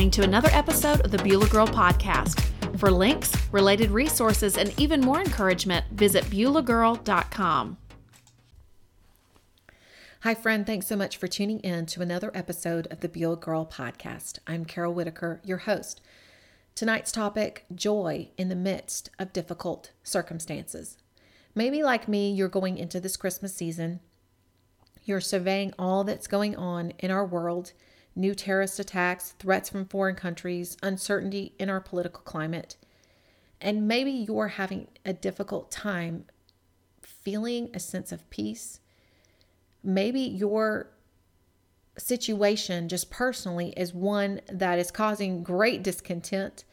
listening to another episode of the Beulah Girl Podcast. For links, related resources, and even more encouragement, visit BeulahGirl.com. Hi, friend. Thanks so much for tuning in to another episode of the Beulah Girl Podcast. I'm Carol Whitaker, your host. Tonight's topic joy in the midst of difficult circumstances. Maybe, like me, you're going into this Christmas season, you're surveying all that's going on in our world new terrorist attacks, threats from foreign countries, uncertainty in our political climate. And maybe you're having a difficult time feeling a sense of peace. Maybe your situation, just personally, is one that is causing great discontent.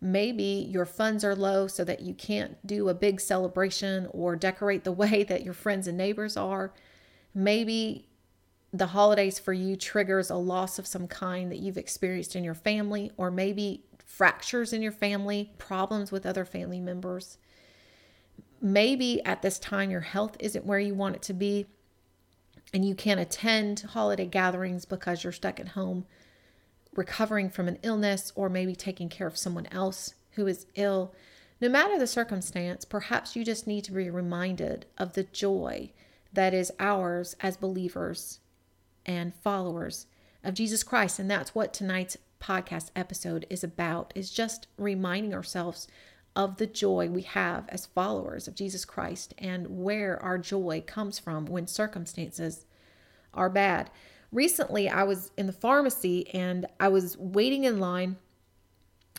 Maybe your funds are low so that you can't do a big celebration or decorate the way that your friends and neighbors are. Maybe the holidays for you triggers a loss of some kind that you've experienced in your family, or maybe fractures in your family, problems with other family members. Maybe at this time your health isn't where you want it to be, and you can't attend holiday gatherings because you're stuck at home recovering from an illness or maybe taking care of someone else who is ill. No matter the circumstance, perhaps you just need to be reminded of the joy that is ours as believers and followers of Jesus Christ. And that's what tonight's podcast episode is about is just reminding ourselves of the joy we have as followers of Jesus Christ and where our joy comes from when circumstances are bad. Recently, I was in the pharmacy and I was waiting in line.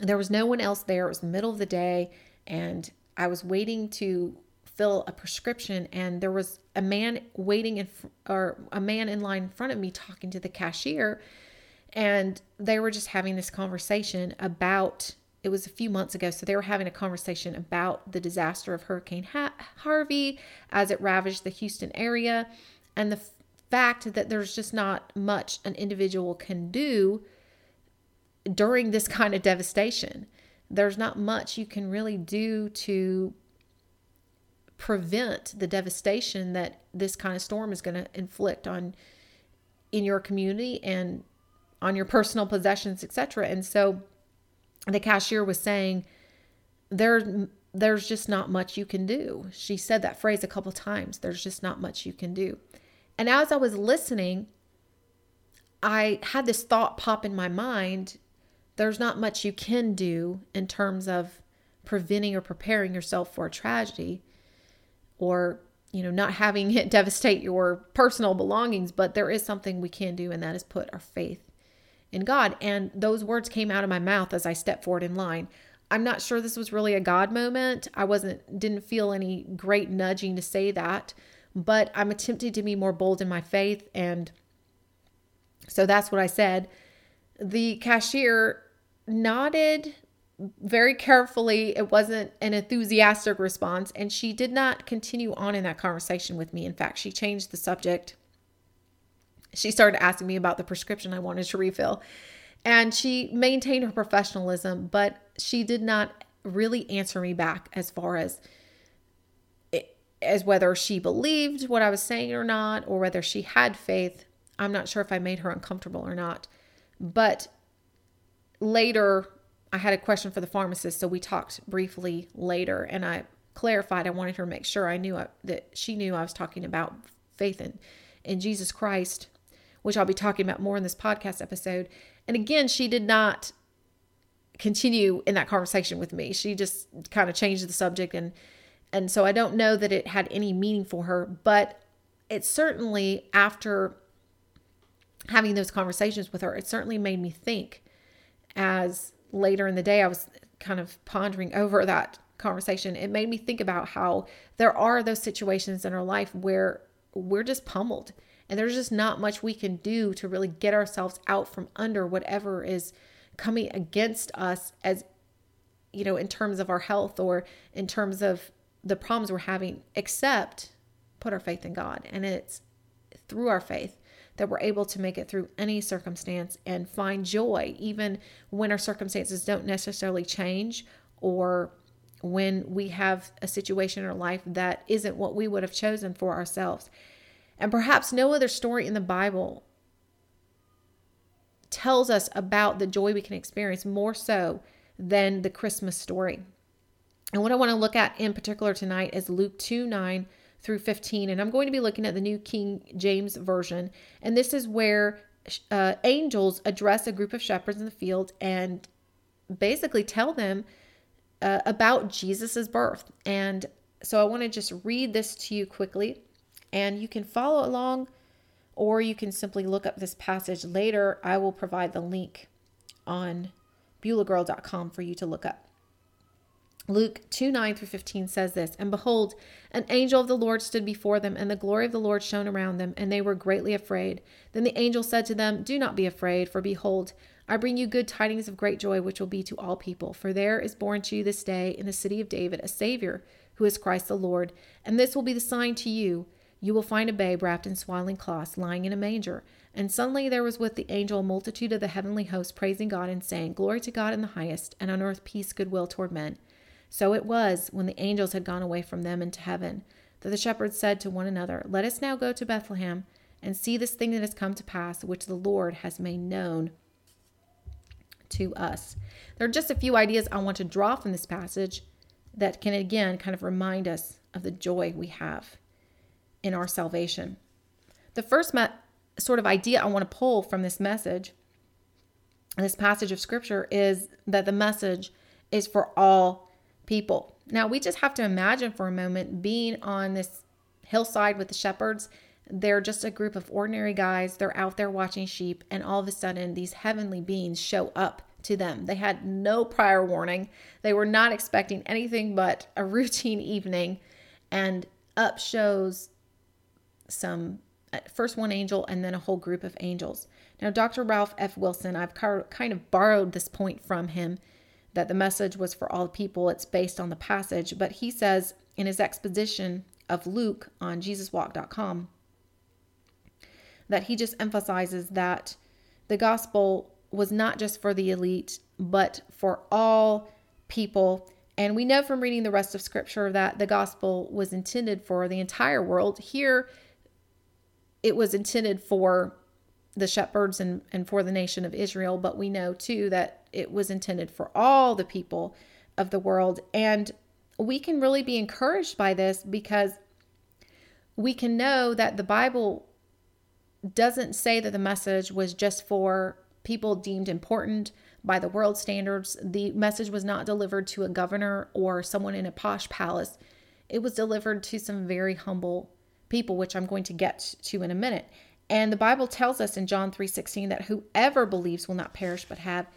There was no one else there. It was the middle of the day and I was waiting to fill a prescription and there was a man waiting in or a man in line in front of me talking to the cashier and they were just having this conversation about it was a few months ago so they were having a conversation about the disaster of hurricane harvey as it ravaged the houston area and the fact that there's just not much an individual can do during this kind of devastation. There's not much you can really do to prevent the devastation that this kind of storm is going to inflict on in your community and on your personal possessions, etc. And so the cashier was saying there there's just not much you can do. She said that phrase a couple times. There's just not much you can do. And as I was listening, I had this thought pop in my mind. There's not much you can do in terms of preventing or preparing yourself for a tragedy or you know not having it devastate your personal belongings but there is something we can do and that is put our faith in God. And those words came out of my mouth as I stepped forward in line. I'm not sure this was really a God moment. I wasn't didn't feel any great nudging to say that but I'm attempting to be more bold in my faith. And so that's what I said. The cashier nodded very carefully. It wasn't an enthusiastic response. And she did not continue on in that conversation with me. In fact, she changed the subject. She started asking me about the prescription I wanted to refill. And she maintained her professionalism, but she did not really answer me back as far as as whether she believed what I was saying or not, or whether she had faith. I'm not sure if I made her uncomfortable or not. But later I had a question for the pharmacist, so we talked briefly later, and I clarified. I wanted her to make sure I knew I, that she knew I was talking about faith in in Jesus Christ, which I'll be talking about more in this podcast episode. And again, she did not continue in that conversation with me. She just kind of changed the subject and and so I don't know that it had any meaning for her, but it certainly after having those conversations with her, it certainly made me think as later in the day, I was kind of pondering over that conversation. It made me think about how there are those situations in our life where we're just pummeled and there's just not much we can do to really get ourselves out from under whatever is coming against us as you know in terms of our health or in terms of the problems we're having except put our faith in God and it's through our faith that we're able to make it through any circumstance and find joy, even when our circumstances don't necessarily change or when we have a situation in our life that isn't what we would have chosen for ourselves. And perhaps no other story in the Bible tells us about the joy we can experience more so than the Christmas story. And what I want to look at in particular tonight is Luke 2 9 through 15. And I'm going to be looking at the New King James Version. And this is where uh, angels address a group of shepherds in the field and basically tell them uh, about Jesus's birth. And so I want to just read this to you quickly. And you can follow along or you can simply look up this passage later. I will provide the link on beulahgirl.com for you to look up. Luke 2 9 through 15 says this And behold, an angel of the Lord stood before them, and the glory of the Lord shone around them, and they were greatly afraid. Then the angel said to them, Do not be afraid, for behold, I bring you good tidings of great joy, which will be to all people. For there is born to you this day in the city of David a Savior, who is Christ the Lord. And this will be the sign to you you will find a babe wrapped in swaddling cloths, lying in a manger. And suddenly there was with the angel a multitude of the heavenly host praising God and saying, Glory to God in the highest, and on earth peace, goodwill toward men. So it was, when the angels had gone away from them into heaven, that the shepherds said to one another, Let us now go to Bethlehem and see this thing that has come to pass, which the Lord has made known to us. There are just a few ideas I want to draw from this passage that can again kind of remind us of the joy we have in our salvation. The first sort of idea I want to pull from this message, this passage of scripture, is that the message is for all people. Now, we just have to imagine for a moment being on this hillside with the shepherds. They're just a group of ordinary guys. They're out there watching sheep, and all of a sudden, these heavenly beings show up to them. They had no prior warning. They were not expecting anything but a routine evening, and up shows some uh, first one angel and then a whole group of angels. Now, Dr. Ralph F. Wilson, I've kind of borrowed this point from him that the message was for all people. It's based on the passage, but he says in his exposition of Luke on JesusWalk.com that he just emphasizes that the gospel was not just for the elite, but for all people. And we know from reading the rest of scripture that the gospel was intended for the entire world. Here, it was intended for the shepherds and, and for the nation of Israel, but we know too that it was intended for all the people of the world. And we can really be encouraged by this because we can know that the Bible doesn't say that the message was just for people deemed important by the world standards. The message was not delivered to a governor or someone in a posh palace. It was delivered to some very humble people, which I'm going to get to in a minute. And the Bible tells us in John 3:16 that whoever believes will not perish but have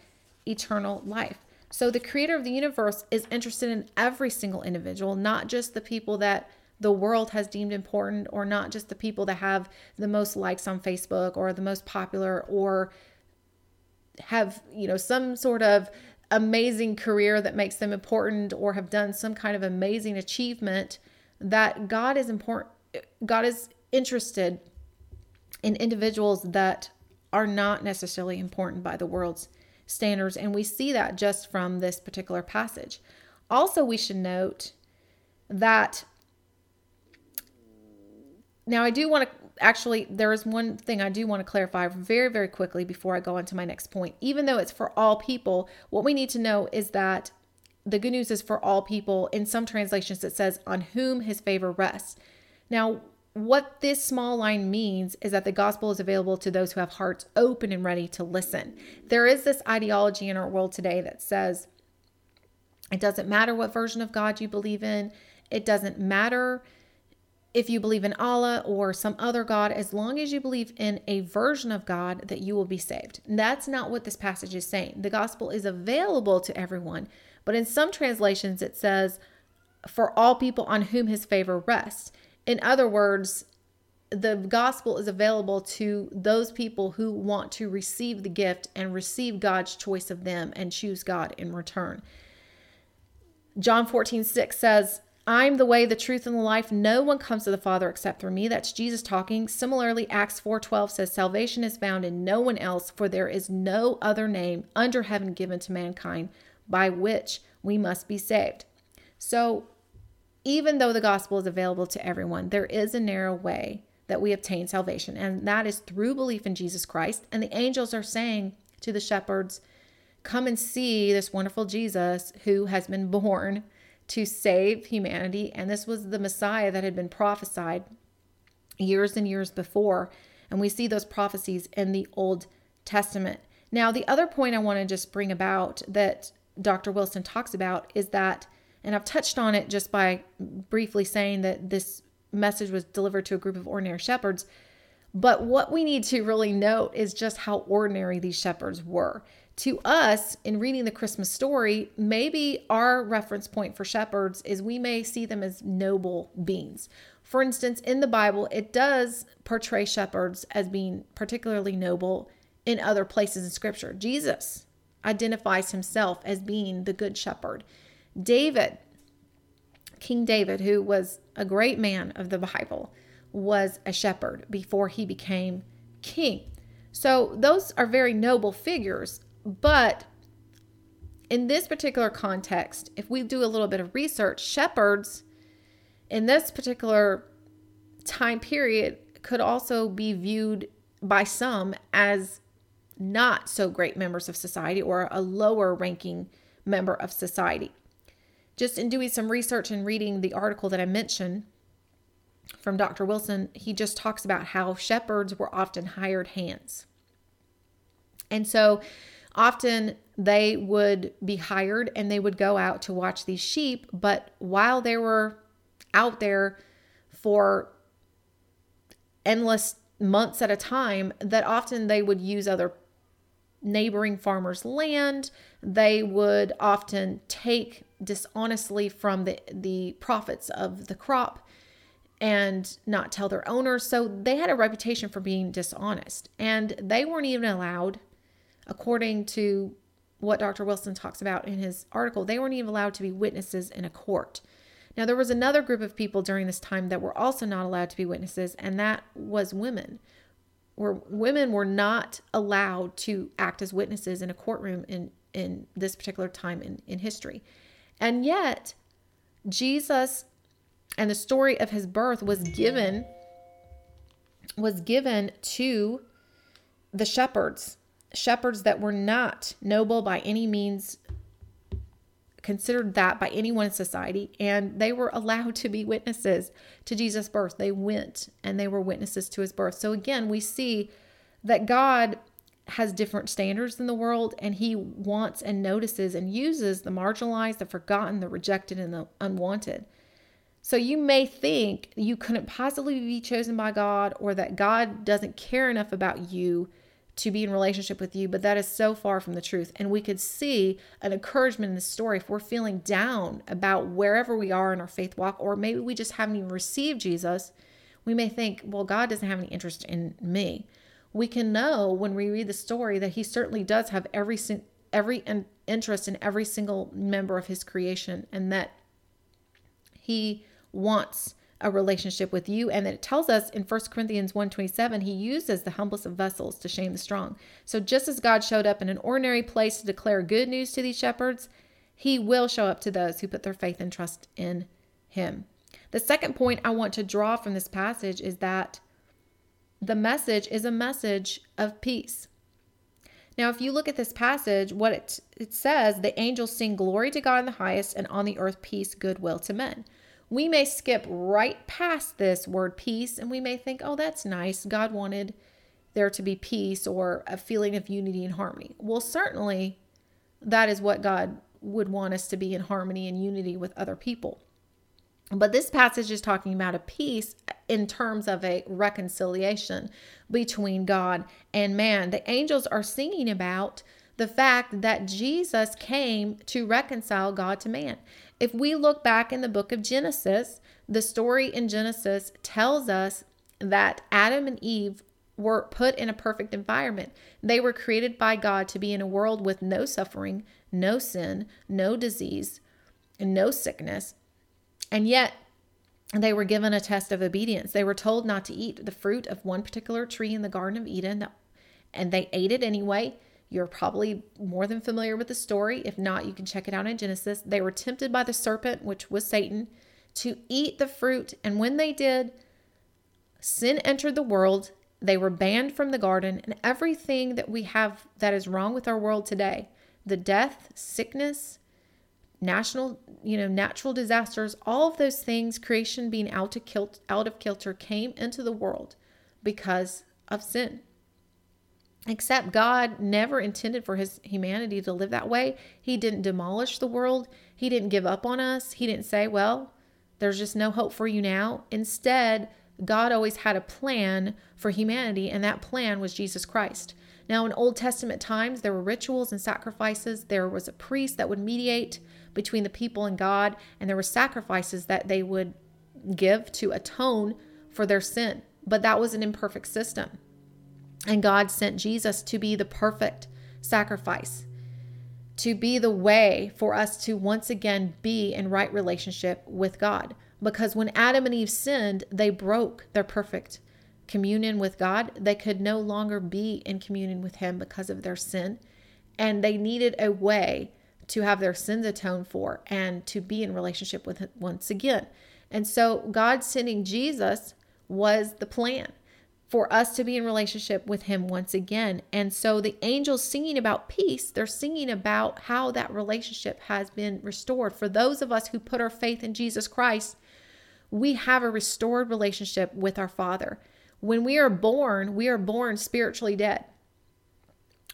eternal life. So the creator of the universe is interested in every single individual, not just the people that the world has deemed important or not just the people that have the most likes on Facebook or the most popular or have, you know, some sort of amazing career that makes them important or have done some kind of amazing achievement that God is important God is interested in individuals that are not necessarily important by the world's standards. And we see that just from this particular passage. Also, we should note that now I do want to actually, there is one thing I do want to clarify very, very quickly before I go on to my next point. Even though it's for all people, what we need to know is that the good news is for all people. In some translations, it says, on whom his favor rests. Now, what this small line means is that the gospel is available to those who have hearts open and ready to listen. There is this ideology in our world today that says it doesn't matter what version of God you believe in, it doesn't matter if you believe in Allah or some other God, as long as you believe in a version of God, that you will be saved. And that's not what this passage is saying. The gospel is available to everyone, but in some translations it says, for all people on whom his favor rests. In other words, the gospel is available to those people who want to receive the gift and receive God's choice of them and choose God in return. John 14, 6 says, I'm the way, the truth, and the life. No one comes to the Father except through me. That's Jesus talking. Similarly, Acts 4:12 says, Salvation is found in no one else, for there is no other name under heaven given to mankind by which we must be saved. So even though the gospel is available to everyone, there is a narrow way that we obtain salvation, and that is through belief in Jesus Christ. And the angels are saying to the shepherds, Come and see this wonderful Jesus who has been born to save humanity. And this was the Messiah that had been prophesied years and years before. And we see those prophecies in the Old Testament. Now, the other point I want to just bring about that Dr. Wilson talks about is that, and I've touched on it just by briefly saying that this message was delivered to a group of ordinary shepherds. But what we need to really note is just how ordinary these shepherds were. To us, in reading the Christmas story, maybe our reference point for shepherds is we may see them as noble beings. For instance, in the Bible, it does portray shepherds as being particularly noble in other places in Scripture. Jesus identifies himself as being the good shepherd. David, King David, who was a great man of the Bible, was a shepherd before he became king. So those are very noble figures, but in this particular context, if we do a little bit of research, shepherds in this particular time period could also be viewed by some as not so great members of society or a lower ranking member of society. Just in doing some research and reading the article that I mentioned from Dr. Wilson, he just talks about how shepherds were often hired hands. And so often they would be hired and they would go out to watch these sheep, but while they were out there for endless months at a time, that often they would use other neighboring farmers' land. They would often take dishonestly from the, the profits of the crop and not tell their owners. So they had a reputation for being dishonest. And they weren't even allowed, according to what Dr. Wilson talks about in his article, they weren't even allowed to be witnesses in a court. Now, there was another group of people during this time that were also not allowed to be witnesses, and that was women where women were not allowed to act as witnesses in a courtroom in, in this particular time in, in history. And yet, Jesus and the story of his birth was given was given to the shepherds shepherds that were not noble by any means considered that by anyone in society, and they were allowed to be witnesses to Jesus' birth. They went and they were witnesses to his birth. So again, we see that God has different standards in the world, and he wants and notices and uses the marginalized, the forgotten, the rejected, and the unwanted. So you may think you couldn't possibly be chosen by God or that God doesn't care enough about you to be in relationship with you, but that is so far from the truth. And we could see an encouragement in the story if we're feeling down about wherever we are in our faith walk, or maybe we just haven't even received Jesus. We may think, well, God doesn't have any interest in me. We can know when we read the story that He certainly does have every every interest in every single member of His creation, and that He wants a relationship with you. And that it tells us in 1 corinthians 1.27 he uses the humblest of vessels to shame the strong. So just as god showed up in an ordinary place to declare good news to these shepherds he will show up to those who put their faith and trust in him. The second point i want to draw from this passage is that the message is a message of peace now, if you look at this passage, what it, it says, the angels sing glory to God in the highest, and on the earth peace, goodwill to men we may skip right past this word peace and we may think, oh, that's nice. God wanted there to be peace or a feeling of unity and harmony. Well, certainly that is what God would want us to be in harmony and unity with other people. But this passage is talking about a peace in terms of a reconciliation between God and man. The angels are singing about the fact that Jesus came to reconcile God to man. If we look back in the book of Genesis, the story in Genesis tells us that Adam and Eve were put in a perfect environment. They were created by God to be in a world with no suffering, no sin, no disease, and no sickness. And yet, they were given a test of obedience. They were told not to eat the fruit of one particular tree in the Garden of Eden, and they ate it anyway. You're probably more than familiar with the story. If not, you can check it out in Genesis. They were tempted by the serpent, which was Satan, to eat the fruit. And when they did, sin entered the world They were banned from the garden, and everything that we have that is wrong with our world today the death, sickness, national, you know, natural disasters, all of those things, creation being out of, kilt, out of kilter, came into the world because of sin. Except God never intended for his humanity to live that way. He didn't demolish the world. He didn't give up on us. He didn't say, well, there's just no hope for you now. Instead, God always had a plan for humanity, and that plan was Jesus Christ. Now, in Old Testament times, there were rituals and sacrifices. There was a priest that would mediate between the people and God, and there were sacrifices that they would give to atone for their sin. But that was an imperfect system. And God sent Jesus to be the perfect sacrifice, to be the way for us to once again be in right relationship with God. Because when Adam and Eve sinned, they broke their perfect communion with God. They could no longer be in communion with Him because of their sin. And they needed a way to have their sins atoned for and to be in relationship with Him once again. And so, God sending Jesus was the plan for us to be in relationship with Him once again. And so, the angels singing about peace, they're singing about how that relationship has been restored. For those of us who put our faith in Jesus Christ, we have a restored relationship with our Father. When we are born, we are born spiritually dead.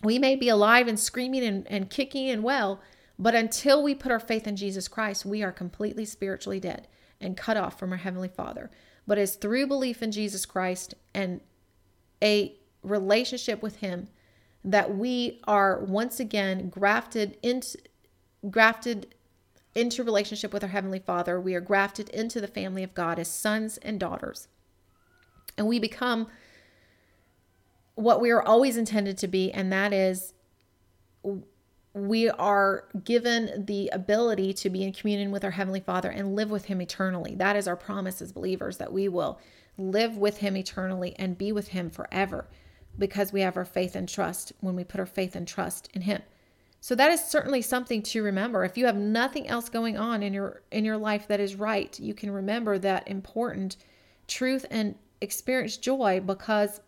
We may be alive and screaming and, and kicking and well, but until we put our faith in Jesus Christ, we are completely spiritually dead and cut off from our Heavenly Father. But it's through belief in Jesus Christ and a relationship with Him that we are once again grafted into grafted into relationship with our heavenly father we are grafted into the family of god as sons and daughters and we become what we are always intended to be, and that is we are given the ability to be in communion with our Heavenly Father and live with Him eternally. That is our promise as believers that we will live with Him eternally and be with Him forever because we have our faith and trust when we put our faith and trust in Him. So that is certainly something to remember. If you have nothing else going on in your in your life that is right, you can remember that important truth and experience joy because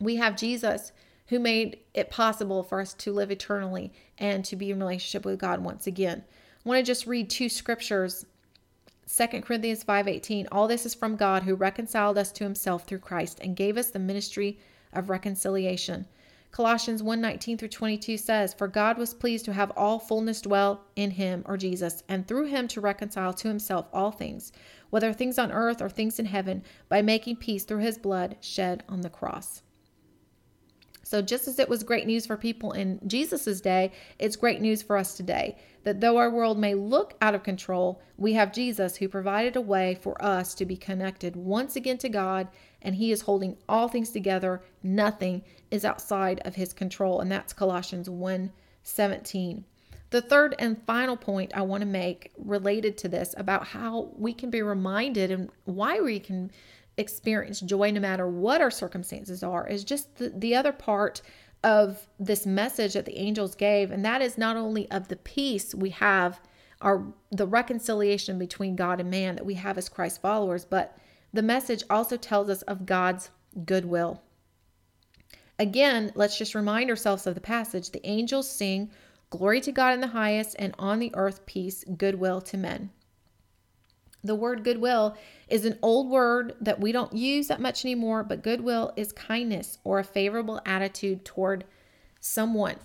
we have Jesus who made it possible for us to live eternally and to be in relationship with God once again. I want to just read two scriptures. 2 Corinthians 5:18 All this is from God who reconciled us to himself through Christ and gave us the ministry of reconciliation. Colossians 1:19 through 22 says, "For God was pleased to have all fullness dwell in him or Jesus, and through him to reconcile to himself all things, whether things on earth or things in heaven, by making peace through his blood shed on the cross." So, just as it was great news for people in Jesus' day, it's great news for us today that though our world may look out of control, we have Jesus who provided a way for us to be connected once again to God, and He is holding all things together. Nothing is outside of His control, and that's Colossians 1 17. The third and final point I want to make related to this about how we can be reminded and why we can experience joy no matter what our circumstances are is just the, the other part of this message that the angels gave and that is not only of the peace we have our the reconciliation between God and man that we have as Christ followers but the message also tells us of God's goodwill. Again let's just remind ourselves of the passage. The angels sing glory to God in the highest and on the earth peace goodwill to men the word goodwill is an old word that we don't use that much anymore, but goodwill is kindness or a favorable attitude toward someone.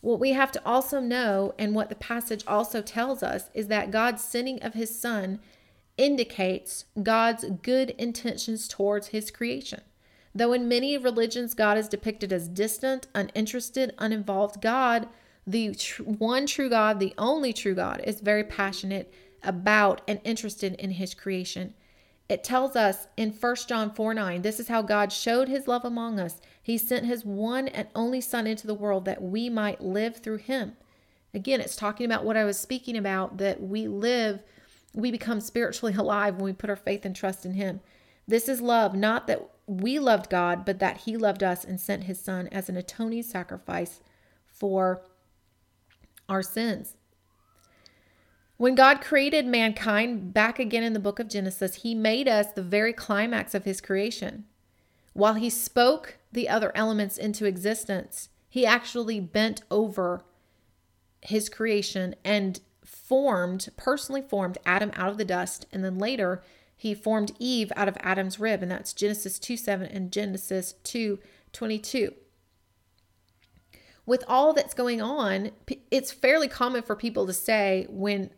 What we have to also know, and what the passage also tells us, is that God's sending of his son indicates God's good intentions towards his creation. Though in many religions God is depicted as distant, uninterested, uninvolved, God, the tr- one true God, the only true God, is very passionate about and interested in his creation. It tells us in 1 John 4 9, this is how God showed his love among us. He sent his one and only Son into the world that we might live through him. Again, it's talking about what I was speaking about that we live, we become spiritually alive when we put our faith and trust in him. This is love, not that we loved God, but that he loved us and sent his Son as an atoning sacrifice for our sins. When God created mankind back again in the book of Genesis, he made us the very climax of his creation. While he spoke the other elements into existence, he actually bent over his creation and formed, personally formed Adam out of the dust. And then later, he formed Eve out of Adam's rib. And that's Genesis 2 7 and Genesis 2 22. With all that's going on, it's fairly common for people to say when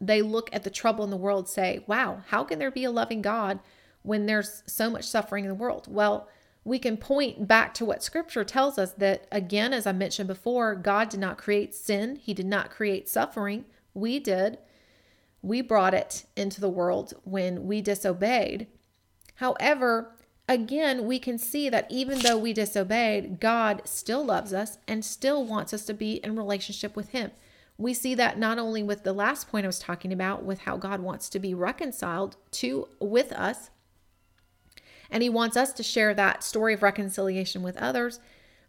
they look at the trouble in the world, say, wow, how can there be a loving God when there's so much suffering in the world? Well, we can point back to what scripture tells us that, again, as I mentioned before, God did not create sin, He did not create suffering. We did. We brought it into the world when we disobeyed. However, again, we can see that even though we disobeyed, God still loves us and still wants us to be in relationship with Him. We see that not only with the last point I was talking about, with how God wants to be reconciled to with us, and he wants us to share that story of reconciliation with others.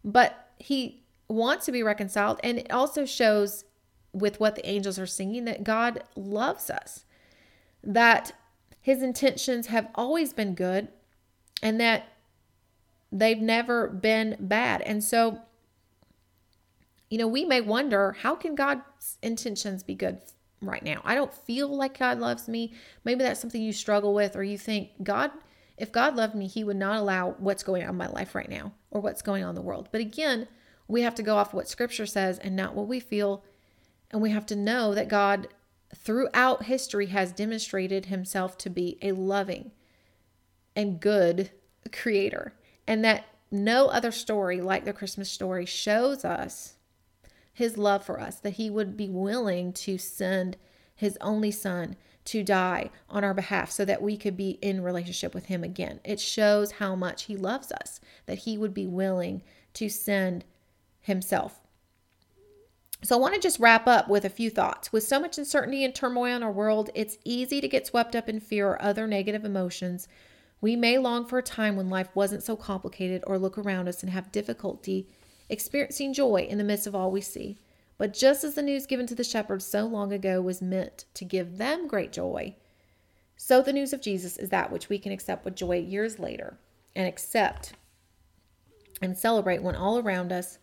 But he wants to be reconciled. And it also shows with what the angels are singing that God loves us, that his intentions have always been good, and that they've never been bad. And so, you know, we may wonder how can God's intentions be good right now? I don't feel like God loves me. Maybe that's something you struggle with, or you think God if God loved me, He would not allow what's going on in my life right now or what's going on in the world. But again, we have to go off what Scripture says and not what we feel. And we have to know that God, throughout history, has demonstrated Himself to be a loving and good creator. And that no other story like the Christmas story shows us His love for us, that He would be willing to send His only Son to die on our behalf so that we could be in relationship with him again. It shows how much he loves us, that he would be willing to send himself. So I want to just wrap up with a few thoughts. With so much uncertainty and turmoil in our world, it's easy to get swept up in fear or other negative emotions. We may long for a time when life wasn't so complicated or look around us and have difficulty experiencing joy in the midst of all we see. But just as the news given to the shepherds so long ago was meant to give them great joy, so the news of Jesus is that which we can accept with joy years later and accept and celebrate when all around us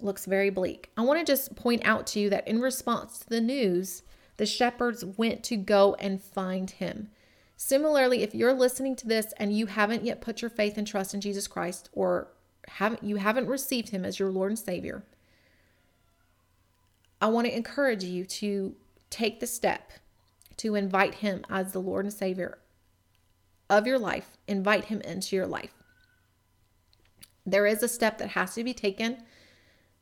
looks very bleak. I want to just point out to you that in response to the news, the shepherds went to go and find him. Similarly, if you're listening to this and you haven't yet put your faith and trust in Jesus Christ or haven't you haven't received him as your Lord and Savior, I want to encourage you to take the step to invite Him as the Lord and Savior of your life, invite Him into your life. There is a step that has to be taken.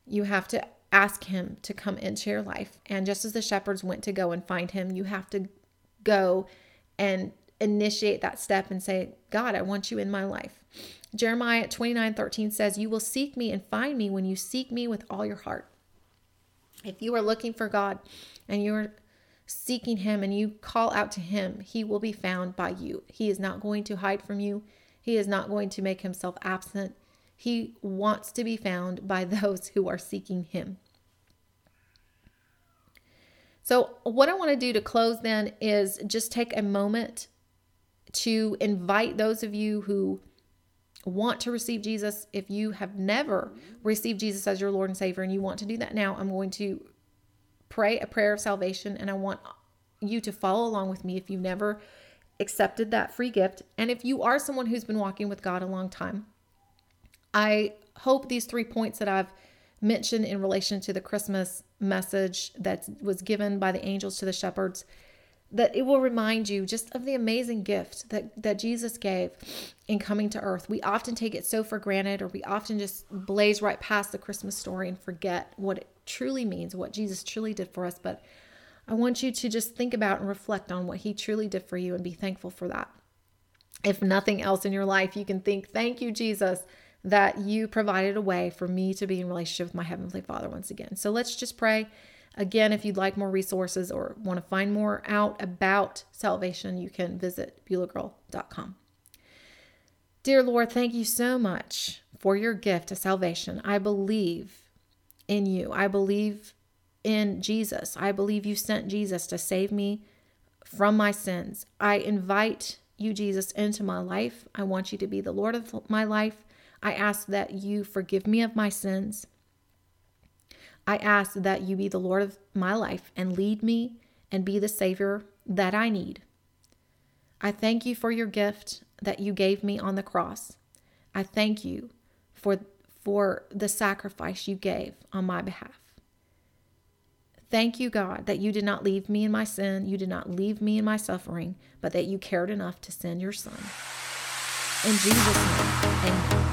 You have to ask Him to come into your life. And just as the shepherds went to go and find Him, you have to go and initiate that step and say, God, I want you in my life. Jeremiah 29 13 says, You will seek me and find me when you seek me with all your heart. If you are looking for God and you're seeking Him and you call out to Him, He will be found by you. He is not going to hide from you, He is not going to make Himself absent. He wants to be found by those who are seeking Him. So, what I want to do to close then is just take a moment to invite those of you who want to receive Jesus, if you have never received Jesus as your Lord and Savior and you want to do that now, I'm going to pray a prayer of salvation and I want you to follow along with me if you've never accepted that free gift. And if you are someone who's been walking with God a long time, I hope these three points that I've mentioned in relation to the Christmas message that was given by the angels to the shepherds that it will remind you just of the amazing gift that, that Jesus gave in coming to earth. We often take it so for granted, or we often just blaze right past the Christmas story and forget what it truly means, what Jesus truly did for us. But I want you to just think about and reflect on what he truly did for you and be thankful for that. If nothing else in your life, you can think, Thank you, Jesus, that you provided a way for me to be in relationship with my Heavenly Father once again. So let's just pray Again, if you'd like more resources or want to find more out about salvation, you can visit BeulahGirl.com. Dear Lord, thank you so much for your gift of salvation. I believe in you. I believe in Jesus. I believe you sent Jesus to save me from my sins. I invite you, Jesus, into my life. I want you to be the Lord of my life. I ask that you forgive me of my sins. I ask that you be the Lord of my life and lead me and be the Savior that I need. I thank you for your gift that you gave me on the cross. I thank you for, for the sacrifice you gave on my behalf. Thank you, God, that you did not leave me in my sin. You did not leave me in my suffering, but that you cared enough to send your son. In Jesus' name, amen.